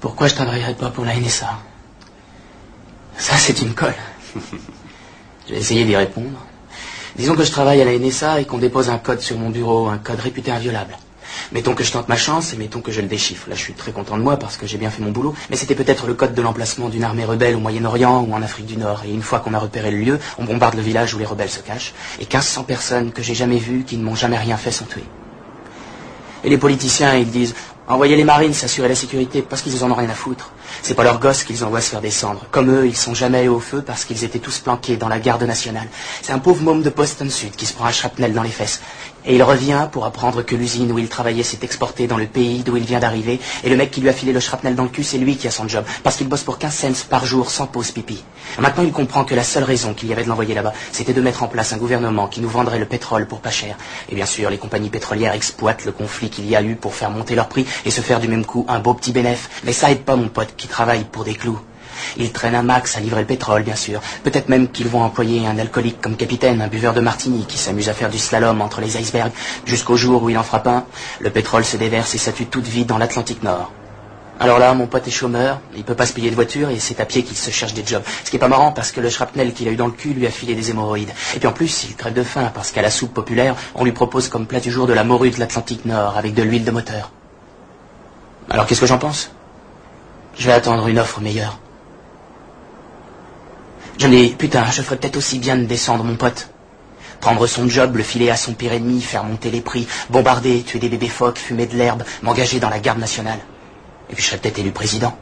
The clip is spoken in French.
Pourquoi je travaillerais pas pour la NSA Ça, c'est une colle. J'ai essayé d'y répondre. Disons que je travaille à la NSA et qu'on dépose un code sur mon bureau, un code réputé inviolable. Mettons que je tente ma chance et mettons que je le déchiffre. Là, je suis très content de moi parce que j'ai bien fait mon boulot. Mais c'était peut-être le code de l'emplacement d'une armée rebelle au Moyen-Orient ou en Afrique du Nord. Et une fois qu'on a repéré le lieu, on bombarde le village où les rebelles se cachent. Et 1500 personnes que j'ai jamais vues, qui ne m'ont jamais rien fait, sont tuées. Et les politiciens, ils disent, envoyez les marines s'assurer la sécurité parce qu'ils en ont rien à foutre. C'est pas leurs gosses qu'ils envoient se faire descendre. Comme eux, ils sont jamais au feu parce qu'ils étaient tous planqués dans la garde nationale. C'est un pauvre môme de Boston Sud qui se prend un shrapnel dans les fesses. Et il revient pour apprendre que l'usine où il travaillait s'est exportée dans le pays d'où il vient d'arriver. Et le mec qui lui a filé le shrapnel dans le cul, c'est lui qui a son job. Parce qu'il bosse pour 15 cents par jour sans pause pipi. Maintenant, il comprend que la seule raison qu'il y avait de l'envoyer là-bas, c'était de mettre en place un gouvernement qui nous vendrait le pétrole pour pas cher. Et bien sûr, les compagnies pétrolières exploitent le conflit qu'il y a eu pour faire monter leur prix et se faire du même coup un beau petit bénéfice. Mais ça aide pas mon pote qui travaille pour des clous. Ils traînent un max à livrer le pétrole, bien sûr. Peut-être même qu'ils vont employer un alcoolique comme capitaine, un buveur de martini qui s'amuse à faire du slalom entre les icebergs, jusqu'au jour où il en frappe un, le pétrole se déverse et ça tue toute vie dans l'Atlantique Nord. Alors là, mon pote est chômeur, il peut pas se payer de voiture et c'est à pied qu'il se cherche des jobs. Ce qui est pas marrant parce que le shrapnel qu'il a eu dans le cul lui a filé des hémorroïdes. Et puis en plus, il crève de faim parce qu'à la soupe populaire, on lui propose comme plat du jour de la morue de l'Atlantique Nord avec de l'huile de moteur. Alors qu'est-ce que j'en pense? Je vais attendre une offre meilleure. Je dis, putain, je ferais peut-être aussi bien de descendre mon pote. Prendre son job, le filer à son pire ennemi, faire monter les prix, bombarder, tuer des bébés phoques, fumer de l'herbe, m'engager dans la garde nationale. Et puis je serais peut-être élu président.